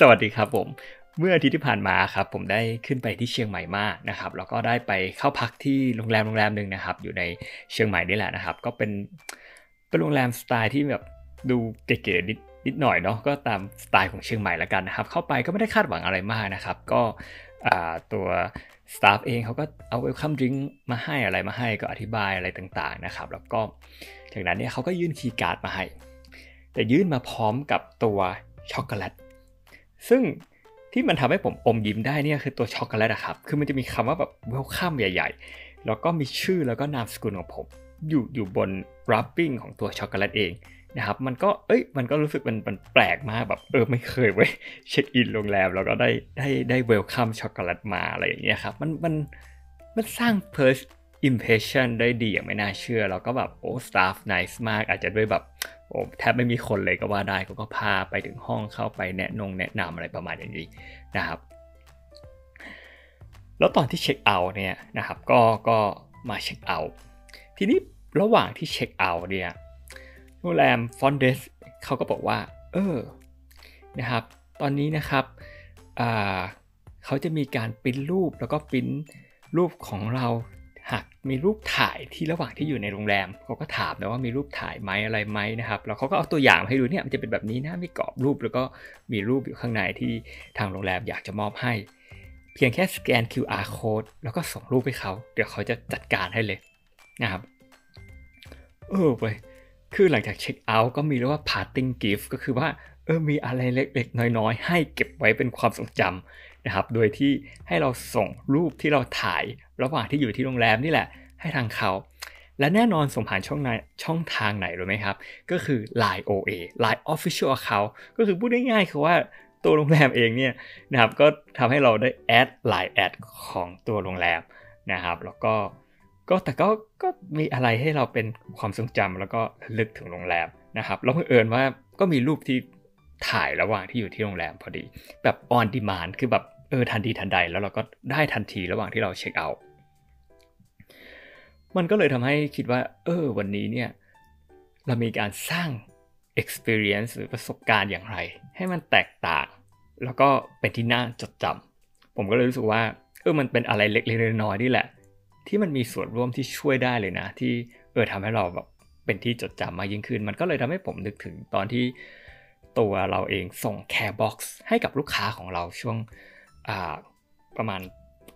สวัสดีครับผม เมื่ออาทิตย์ที่ผ่านมาครับผมได้ขึ้นไปที่เชียงใหม่มากนะครับแล้วก็ได้ไปเข้าพักที่โรงแรมโรงแรมหนึ่งนะครับ อยู่ในเชียงใหม่นี่แหละนะครับ ก็เป็นเป็นโรงแรมสไตล์ที่แบบดูเก๋ๆนิดนิดหน่อยเนาะก็ตามสไตล์ของเชียงใหม่ละกันนะครับ เข้าไปก็ไม่ได้คาดหวังอะไรมากนะครับ ก็ตัว staff เองเขาก็เอา welcome drink มาให้อะไรมาให้ก็อธิบายอะไรต่างๆนะครับ แล้วก็จากนั้นเนี่ยเขาก็ยื่นคีย์การ์ดมาให้ แต่ยื่นมาพร้อมกับตัวช็อกโกแลต ซึ่งที่มันทำให้ผมอมยิ้มได้เนี่ยคือตัวช็อกโกแลตอะครับ คือมันจะมีคำว่าแบบ welcome ใหญ่ ๆ แล้วก็มีชื่อแล้วก็นามสกุลของผม อยู่อยู่บน wrapping ของตัวช็อกโกแลตเองนะครับ มันก็ เอ้ย มันก็รู้สึกมันมันแปลกมากแบบ เออ ไม่เคยเว้ย เช็คอินโรงแรมแล้วก็ได้ได้ได้ welcome chocolate มาอะไรอย่างเงี้ยครับ มันมันมันสร้าง first impression ได้ดีอย่างไม่น่าเชื่อ แล้วก็แบบโอ้ staff nice มาก อาจจะด้วยแบบโอ้แทบไม่มีคนเลยก็ว่าได้เขาก็พาไปถึงห้องเข้าไปแนะนงแนะนำอะไรประมาณอย่างนี้นะครับ แล้วตอนที่เช็คเอาท์เนี่ยนะครับก็ก็มาเช็คเอาท์ทีนี้ระหว่างที่เช็คเอาท์เนี่ยโรงแรมฟอนเดสเขาก็บอกว่า เออนะครับ ตอนนี้นะครับเขาจะมีการปริ้นรูปแล้วก็ปริ้นรูปของเรา หากมีรูปถ่ายที่ระหว่างที่อยู่ในโรงแรมเขาก็ถามนะว่ามีรูปถ่ายไหมอะไรไหมนะครับแล้วเขาก็เอาตัวอย่างให้ดูเนี่ยมันจะเป็นแบบนี้นะมีกรอบรูปแล้วก็มีรูปอยู่ข้างในที่ทางโรงแรมอยากจะมอบให้ เพียงแค่สแกน QR code แล้วก็ส่งรูปให้เขา เดี๋ยวเขาจะจัดการให้เลยนะครับเออไปคือหลังจากเช็คเอาท์ก็มีเรียกว่า parting gift ก็คือว่าเออมีอะไรเล็กๆ น้อยๆ ให้เก็บไว้เป็นความทรงจำ นะครับโดยที่ให้เราส่งรูปที่เราถ่าย ระหว่างที่อยู่ที่โรงแรมนี่แหละ ให้ทางเขา และแน่นอนส่งผ่านช่องในช่องทางไหนรู้ไหมครับ ก็คือ Line OA Line Official Account ก็คือพูดง่ายๆคือว่าตัวโรงแรมเองเนี่ยนะครับก็ทำให้เราได้แอด Line แอดของตัวโรงแรมนะครับ แล้วก็ก็แต่ก็ก็มีอะไรให้เราเป็นความทรงจำแล้วก็ระลึกถึงโรงแรมนะครับแล้วเพื่อเอิญว่าก็มีรูปที่ถ่ายระหว่างที่อยู่ที่โรงแรมพอดี แบบออนดีมานคือแบบ ออทันทีทันใดแล้วเราก็ได้ทันทีระหว่างที่เราเช็คเอาท์มันก็เลยทำให้คิดว่า เออ วันนี้เนี่ย เรามีการสร้าง experience หรือประสบการณ์อย่างไร ให้มันแตกต่าง แล้วก็เป็นที่น่าจดจำผมก็เลยรู้สึกว่า เออ มันเป็นอะไรเล็กๆน้อยๆนี่แหละ ที่มันมีส่วนร่วมที่ช่วยได้เลยนะ ที่เออทำให้เราแบบเป็นที่จดจำมากยิ่งขึ้น มันก็เลยทำให้ผมนึกถึงตอนที่ตัวเราเองส่ง care box ให้กับลูกค้าของเราช่วง ประมาณ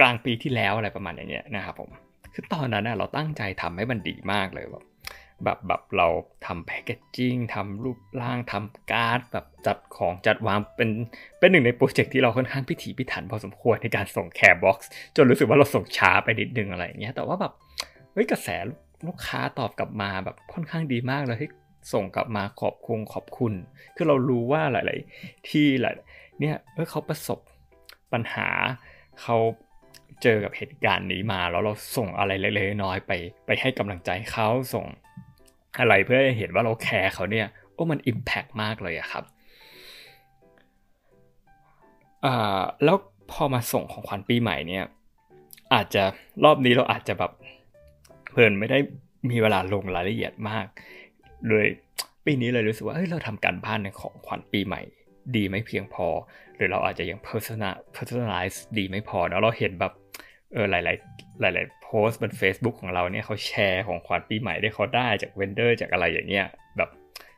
กลางปีที่แล้วอะไรประมาณอย่างเงี้ยนะครับผมคือตอนนั้นเราตั้งใจทำให้มันดีมากเลยแบบแบบแบบเราทำ packaging ทำรูปร่างทำการ์ดแบบจัดของจัดวางเป็นเป็นหนึ่งในโปรเจกต์ที่เราค่อนข้างพิถีพิถันพอสมควรในการส่ง care box จนรู้สึกว่าเราส่งช้าไปนิดนึงอะไรอย่างเงี้ยแต่ว่าแบบเฮ้ยกระแสลูกค้าตอบกลับมาแบบค่อนข้างดีมากเลยที่ส่งกลับมาขอบคุณขอบคุณ คือเรารู้ว่าหลาย ๆ ที่หลายเนี่ยเออเขาประสบ ปัญหาเขาเจอกับเหตุการณ์นี้มา แล้วเราส่งอะไรเล็กๆน้อยไปไปให้กำลังใจเขาส่งอะไรเพื่อให้เห็นว่าเราแคร์เขาเนี่ยโอ้มันอิมแพกมากเลยอะครับอ่าแล้วพอมาส่งของขวัญปีใหม่เนี่ยอาจจะรอบนี้เราอาจจะแบบเพลินไม่ได้มีเวลาลงรายละเอียดมากเลยปีนี้เลยรู้สึกว่าเฮ้ยเราทำการบ้านในของขวัญปีใหม่ ดีไม่เพียงพอ หรือเราอาจจะยัง personal personalize ดีไม่พอแล้วเราเห็นแบบเออหลาย ๆ หลาย ๆ โพสต์บน Facebook ของเราเนี่ยเขาแชร์ของขวัญปีใหม่ได้เขาได้จากเวนเดอร์จากอะไรอย่างเงี้ยแบบ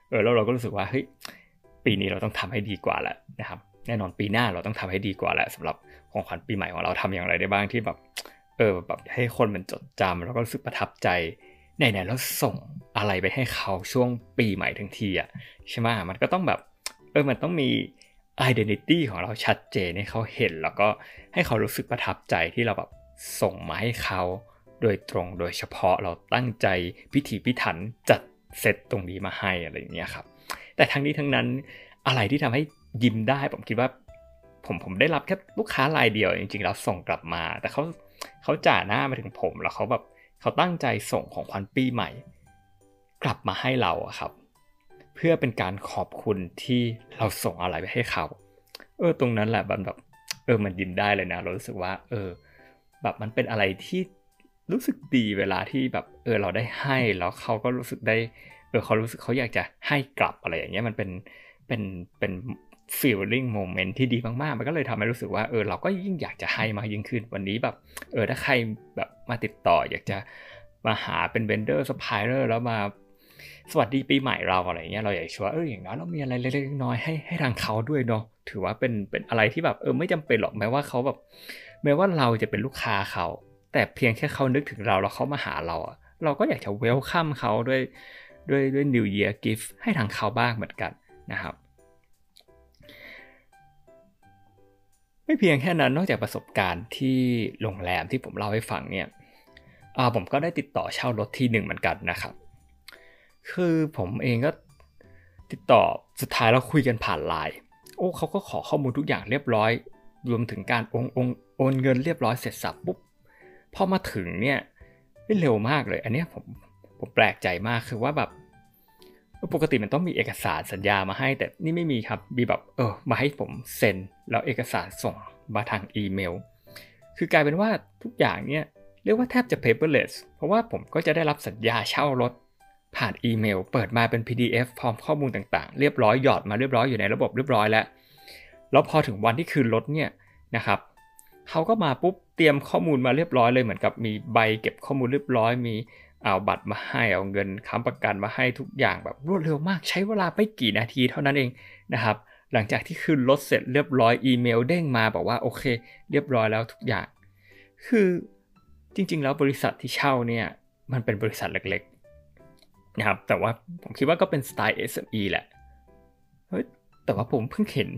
เออแล้วเราก็รู้สึกว่าเฮ้ยปีนี้เราต้องทำให้ดีกว่าแหละนะครับแน่นอนปีหน้าเราต้องทำให้ดีกว่าแหละสำหรับของขวัญปีใหม่ของเราทำอย่างไรได้บ้างที่แบบเออแบบให้คนมันจดจำแล้วก็รู้สึกประทับใจไหนๆแล้วส่งอะไรไปให้เขาช่วงปีใหม่ทั้งทีอะใช่ไหมมันก็ต้องแบบ ออมันต้องมี identity ของเราชัดเจนให้เขาเห็น แล้วก็ให้เขารู้สึกประทับใจที่เราแบบส่งมาให้เขา โดยตรงโดยเฉพาะเราตั้งใจพิถีพิถันจัดเซตตรงนี้มาให้อะไรอย่างเงี้ยครับ แต่ทั้งนี้ทั้งนั้นอะไรที่ทำให้ยิ้มได้ผมคิดว่า ผมผมได้รับแค่ลูกค้ารายเดียวจริงๆแล้วส่งกลับมา แต่เขาเขาจ่าหน้ามาถึงผมแล้วเขาแบบเขาตั้งใจส่งของขวัญปีใหม่ กลับมาให้เราอะครับ เพื่อเป็นการขอบคุณที่เราส่งอะไรไปให้เขา เออตรงนั้นแหละแบบเออมันยิ้มได้เลยนะเรารู้สึกว่า เออ แบบมันเป็นอะไรที่รู้สึกดีเวลาที่แบบเออเราได้ให้แล้วเขาก็รู้สึกได้เออเขารู้สึกเขาอยากจะให้กลับอะไรอย่างเงี้ยมันเป็นเป็นเป็น feeling moment ที่ดีมากๆ มันก็เลยทำให้รู้สึกว่าเออเราก็ยิ่งอยากจะให้มากยิ่งขึ้นวันนี้แบบเออถ้าใครแบบมาติดต่ออยากจะมาหาเป็น vendor supplier แล้วมา สวัสดีปีใหม่เราอะไรเงี้ยเราอยากชัวร์เอออย่างน้อยเรามีอะไรเล็กๆน้อยให้ให้ทางเขาด้วยเนาะถือว่าเป็นเป็นอะไรที่แบบเออไม่จำเป็นหรอกแม้ว่าเขาแบบแม้ว่าเราจะเป็นลูกค้าเขา แต่เพียงแค่เขานึกถึงเราแล้วเขามาหาเราอะเราก็อยากจะเวลคัมเขาด้วยด้วยด้วย New Year gift ให้ทางเขาบ้างเหมือนกันนะครับ ไม่เพียงแค่นั้นนอกจากประสบการณ์ที่โรงแรมที่ผมเล่าให้ฟังเนี่ยผมก็ได้ติดต่อเช่ารถที่หนึ่งเหมือนกันนะครับ คือผมเองก็ติดต่อสุดท้ายเราคุยกันผ่านไลน์โอ้เขาก็ขอข้อมูลทุกอย่างเรียบร้อย รวมถึงการโอนโอนเงินเรียบร้อยเสร็จสับปุ๊บพอมาถึงเนี่ยเร็วมากเลย อันนี้ผมผมแปลกใจมากคือว่าแบบปกติมันต้องมีเอกสารสัญญามาให้ แต่นี่ไม่มีครับมีแบบเออมาให้ผมเซ็นแล้วเอกสารส่งมาทางอีเมล คือกลายเป็นว่าทุกอย่างเนี่ยเรียกว่าแทบจะ paperless เพราะว่าผมก็จะได้รับสัญญาเช่ารถ ผ่านอีเมล เปิดมาเป็น PDF พร้อมข้อมูลต่างๆ เรียบร้อยหยอดมาเรียบร้อยอยู่ในระบบเรียบร้อยแล้วแล้วพอถึงวันที่คืนรถเนี่ยนะครับเขาก็มาปุ๊บเตรียมข้อมูลมาเรียบร้อยเลยเหมือนกับมีใบเก็บข้อมูลเรียบร้อย มีเอาบัตรมาให้เอาเงินค้ำประกันมาให้ทุกอย่างแบบรวดเร็วมากใช้เวลาไม่กี่นาทีเท่านั้นเองนะครับหลังจากที่คืนรถเสร็จเรียบร้อยอีเมลเด้งมาบอกว่าโอเค เรียบร้อยแล้วทุกอย่าง คือจริงๆ แล้วบริษัทที่เช่าเนี่ยมันเป็นบริษัทเล็กๆ นะครับแต่ว่าผมคิดว่าก็เป็นสไตล์ SME แหละเฮ้ยแต่ว่าผมเพิ่งเห็น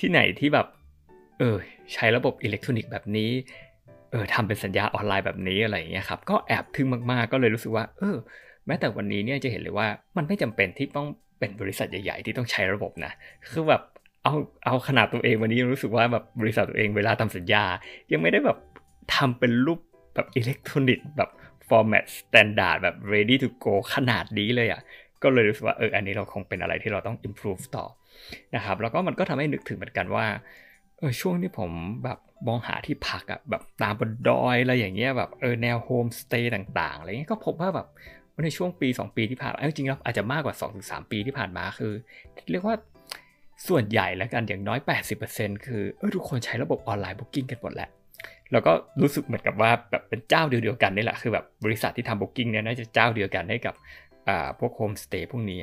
ที่ไหนที่แบบ เออใช้ระบบอิเล็กทรอนิกส์แบบนี้เออทำเป็นสัญญาออนไลน์แบบนี้อะไรอย่างเงี้ยครับก็แอบทึ่งมากๆ ก็เลยรู้สึกว่า เออ แม้แต่วันนี้เนี่ยจะเห็นเลยว่ามันไม่จำเป็นที่ต้องเป็นบริษัทใหญ่ ๆ ที่ต้องใช้ระบบนะคือแบบเอาเอาขนาดตัวเองวันนี้รู้สึกว่าแบบบริษัทตัวเองเวลาทำสัญญา ยังไม่ได้แบบทำเป็นรูปแบบอิเล็กทรอนิกส์แบบ format standard แบบ ready to go ขนาดนี้เลยอะ่ะ ก็เลยรู้สึกว่าเอออันนี้เราคงเป็นอะไรที่เราต้อง improve ต่อนะครับ แล้วก็มันก็ทำให้นึกถึงเหมือนกันว่าเออช่วงที่ผมแบบมองหาที่พักอะแบบตามบนดอยอะไรอย่างเงี้ยแบบเออแนวโฮมสเตย์ต่างๆอะไรเงี้ยก็พบว่าแบบในช่วงปี 2 ปีที่ผ่านมาจริงๆแล้วอาจจะมากกว่า 2-3 ปีที่ผ่านมาคือ เรียกว่าส่วนใหญ่แล้วกันอย่างน้อย 80%คือเออทุกคนใช้ระบบ online booking กันหมดแหละ แล้วก็รู้สึกเหมือนกับว่าแบบเป็นเจ้าเดียวกันนี่แหละคือแบบบริษัทที่ทำ booking เนี่ยน่าจะเจ้าเดียวกันให้กับอ่าพวกโฮมสเตย์พวกนี้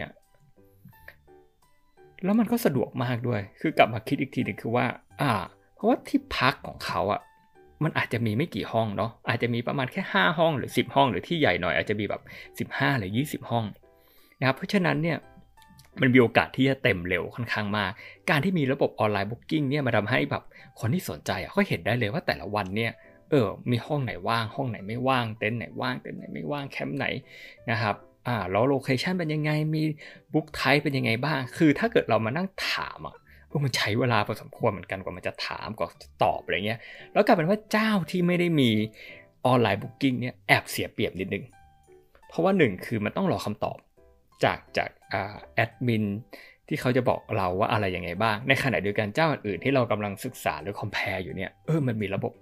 แล้วมันก็สะดวกมากด้วย คือกลับมาคิดอีกทีหนึ่งคือว่า อ่า เพราะว่าที่พักของเขาอะ มันอาจจะมีไม่กี่ห้องเนาะ อาจจะมีประมาณแค่ 5 ห้องหรือ 10 ห้องหรือที่ใหญ่หน่อยอาจจะมีแบบ 15 หรือ 20 ห้องนะครับ เพราะฉะนั้นเนี่ย มันมีโอกาสที่จะเต็มเร็วค่อนข้างมาก การที่มีระบบ online booking เนี่ยมาทำให้แบบคนที่สนใจอะเขาเห็นได้เลยว่าแต่ละวันเนี่ยเออมีห้องไหนว่าง ห้องไหนไม่ว่างเต็นท์ไหนว่างเต็นท์ไหนไม่ว่างแคมป์ไหนนะครับอ่าแล้ว location เป็นยังไงมี room type เป็นยังไงบ้าง คือถ้าเกิดเรามานั่งถามอะมันใช้เวลาพอสมควรเหมือนกันกว่ามันจะถามกว่าจะตอบอะไรเงี้ยแล้วกลายเป็นว่าเจ้าที่ไม่ได้มีonline booking เนี่ยแอบเสียเปรียบนิดนึงเพราะว่าหนึ่งคือมันต้องรอคำตอบ จากจากอแอดมินที่เขาจะบอกเราว่าอะไรยังไงบ้าง ในขณะเดียวกันเจ้าอื่นที่เรากำลังศึกษาหรือ compare อยู่เนี่ยเออมันมีระบบ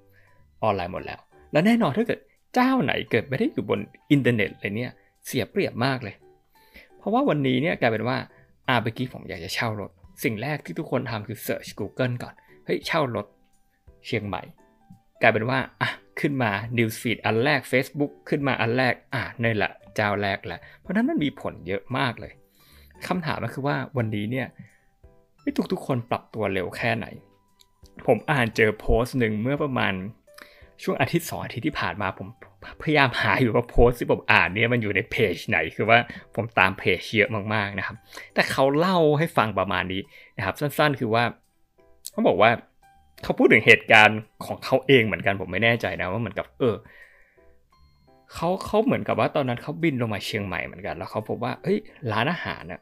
ออนไลน์หมดแล้ว และแน่นอนถ้าเกิดเจ้าไหนเกิดไม่ได้อยู่บนอินเทอร์เน็ตเลยเนี่ยเสียเปรียบมากเลย เพราะว่าวันนี้เนี่ยกลายเป็นว่าอาเมื่อกี้ผมอยากจะเช่ารถ สิ่งแรกที่ทุกคนทำคือ search Google ก่อน เฮ้ยเช่ารถเชียงใหม่ กลายเป็นว่าอะ ขึ้นมา news feed อันแรก Facebook ขึ้นมาอันแรก อะนี่แหละเจ้าแรกแหละ เพราะนั้นมันมีผลเยอะมากเลยคำถามก็คือว่าวันนี้เนี่ยไม่ทุกทุกคนปรับตัวเร็วแค่ไหน ผมอ่านเจอโพสต์หนึ่งเมื่อประมาณช่วงอาทิตย์สองอาทิตย์ที่ผ่านมาผมพยายามหาอยู่ว่าโพสต์ที่ผมอ่านเนี่ยมันอยู่ในเพจไหนคือว่าผมตามเพจเยอะมากๆนะครับ แต่เขาเล่าให้ฟังประมาณนี้นะครับ สั้นๆ คือว่าเขาบอกว่า เขาพูดถึงเหตุการณ์ของเขาเองเหมือนกันผมไม่แน่ใจนะว่าเหมือนกับ เออเขาเขาเหมือนกับว่าตอนนั้นเขาบินลงมาเชียงใหม่เหมือนกัน แล้วเขาพบว่าเฮ้ยร้านอาหารเนี่ย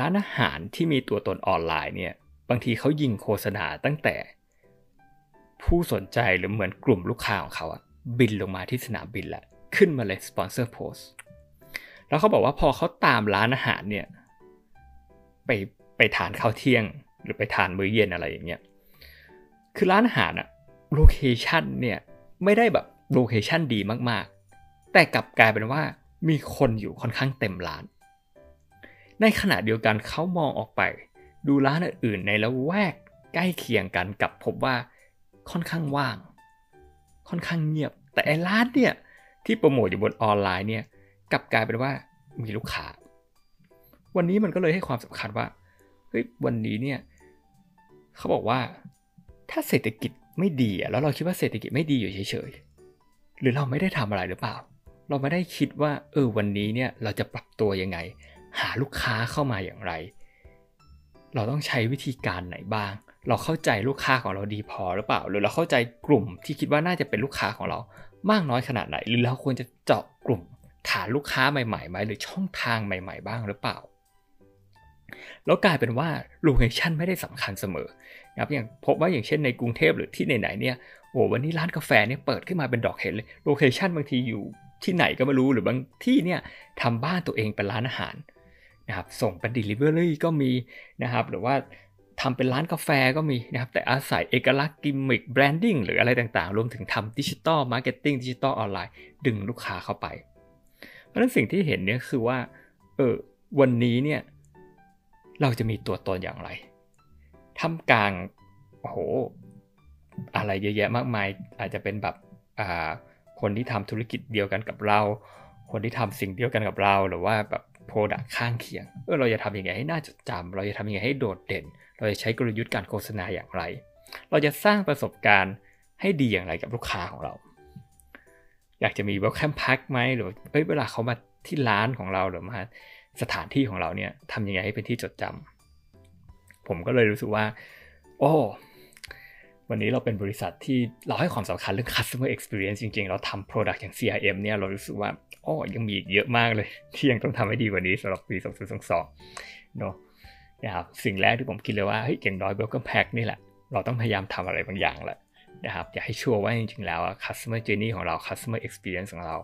ร้านอาหารที่มีตัวตนออนไลน์เนี่ย บางทีเขายิงโฆษณาตั้งแต่ ผู้สนใจหรือเหมือนกลุ่มลูกค้าของเขาอะบินลงมาที่สนามบินแหละขึ้นมาเลย sponsored post แล้วเขาบอกว่าพอเขาตามร้านอาหารเนี่ย ไปไปทานข้าวเที่ยง หรือไปทานมื้อเย็นอะไรอย่างเงี้ยคือร้านอาหารอะ location เนี่ยไม่ได้แบบ location ดีมากๆ แต่กลับกลายเป็นว่ามีคนอยู่ค่อนข้างเต็มร้าน ในขณะเดียวกันเขามองออกไป ดูร้านอื่นในละแวกใกล้เคียงกันกับพบว่าค่อนข้างว่าง ค่อนข้างเงียบ แต่ไอ้ร้านเนี่ยที่โปรโมทอยู่บนออนไลน์เนี่ยกลับกลายเป็นว่ามีลูกค้า วันนี้มันก็เลยให้ความสำคัญว่าเฮ้ยวันนี้เนี่ย เขาบอกว่า ถ้าเศรษฐกิจไม่ดีอะแล้วเราคิดว่าเศรษฐกิจไม่ดีอยู่เฉยๆ หรือเราไม่ได้ทำอะไรหรือเปล่า เราไม่ได้คิดว่า เออวันนี้เนี่ยเราจะปรับตัวยังไง หาลูกค้าเข้ามาอย่างไร เราต้องใช้วิธีการไหนบ้าง เราเข้าใจลูกค้าของเราดีพอหรือเปล่า หรือเราเข้าใจกลุ่มที่คิดว่าน่าจะเป็นลูกค้าของเรา มากน้อยขนาดไหน หรือเราควรจะเจาะกลุ่มฐานลูกค้าใหม่ๆไหมหรือช่องทางใหม่ ๆ บ้างหรือเปล่า แล้วกลายเป็นว่า location ไม่ได้สำคัญเสมอนะครับอย่างพบว่าอย่างเช่นในกรุงเทพหรือที่ไหนๆเนี่ยโอ้วันนี้ร้านกาแฟเนี่ยเปิดขึ้นมาเป็นดอกเห็ดเลย location บางทีอยู่ที่ไหนก็ไม่รู้หรือบางที่เนี่ยทำบ้านตัวเองเป็นร้านอาหารนะครับส่งเป็น Delivery ก็มีนะครับหรือว่าทำเป็นร้านกาแฟก็มีนะครับแต่อาศัยเอกลักษณ์ gimmick branding หรืออะไรต่างๆ รวมถึงทำ digital marketing ดิจิตอลออนไลน์ดึงลูกค้าเข้าไป เพราะฉะนั้นสิ่งที่เห็นเนี่ยคือว่าเออวันนี้เนี่ย เราจะมีตัวตนอย่างไรท่ามกลางโอ้โหอะไรเยอะแยะมากมาย อาจจะเป็นแบบคนที่ทำธุรกิจเดียวกันกับเรา คนที่ทำสิ่งเดียวกันกับเราหรือว่าแบบโปรดักข้างเคียงเออเราจะทำยังไงให้น่าจดจำเราจะทำยังไงให้โดดเด่น เราจะใช้กลยุทธ์การโฆษณาอย่างไร เราจะสร้างประสบการณ์ให้ดีอย่างไรกับลูกค้าของเรา อยากจะมี welcome pack ไหมหรือเอ้ยเวลาเขามาที่ร้านของเราหรือมา สถานที่ของเราเนี่ยทำยังไงให้เป็นที่จดจำผมก็เลยรู้สึกว่า โอ้วันนี้เราเป็นบริษัทที่เราให้ความสำคัญเรื่อง customer experience จริง ๆ เราทำ product อย่าง CRM เนี่ยเรารู้สึกว่าโอ้ยังมีอีกเยอะมากเลย ที่ยังต้องทำให้ดีกว่านี้สำหรับปี 2022เนาะนะครับสิ่งแรกที่ผมคิดเลยว่าเฮ้ยอย่างน้อย welcome pack นี่แหละ เราต้องพยายามทำอะไรบางอย่างแหละนะครับอยากให้ชัวร์ว่าจริง ๆ แล้ว customer journey ของเรา customer experience ของเรา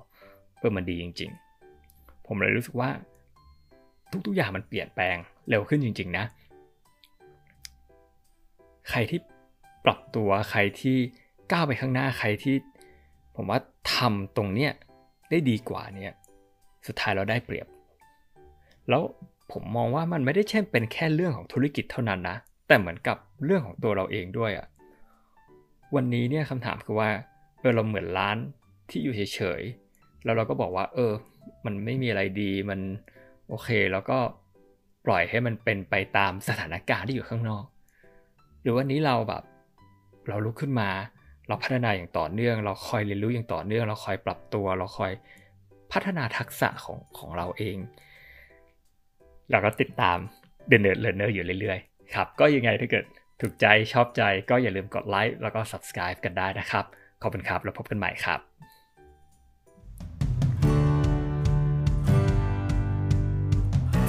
เพื่อมันดีจริง ๆ ผมเลยรู้สึกว่า ทุกๆอย่างมันเปลี่ยนแปลงเร็วขึ้นจริง ๆ นะ ใครที่ปรับตัวใครที่ก้าวไปข้างหน้าใครที่ ผมว่าทำตรงเนี้ยได้ดีกว่าเนี่ยสุดท้ายเราได้เปรียบ แล้วผมมองว่ามันไม่ได้เช่นเป็นแค่เรื่องของธุรกิจเท่านั้นนะ แต่เหมือนกับเรื่องของตัวเราเองด้วยอะวันนี้เนี่ยคำถามคือว่าเออเราเหมือนร้านที่อยู่เฉยๆแล้วเราก็บอกว่า เออ มันไม่มีอะไรดีมัน โอเค แล้วก็ปล่อยให้มันเป็นไปตามสถานการณ์ที่อยู่ข้างนอก หรือวันนี้เราแบบ เราลุกขึ้นมา เราพัฒนาอย่างต่อเนื่อง เราคอยเรียนรู้อย่างต่อเนื่อง เราคอยปรับตัว เราคอยพัฒนาทักษะของของเราเอง เราก็ติดตาม The Nerd Learner อยู่เรื่อยๆ ครับ ก็ยังไงถ้าเกิดถูกใจชอบใจก็อย่าลืมกดไลค์แล้วก็ subscribe กันได้นะครับ ขอบคุณครับ แล้วพบกันใหม่ครับ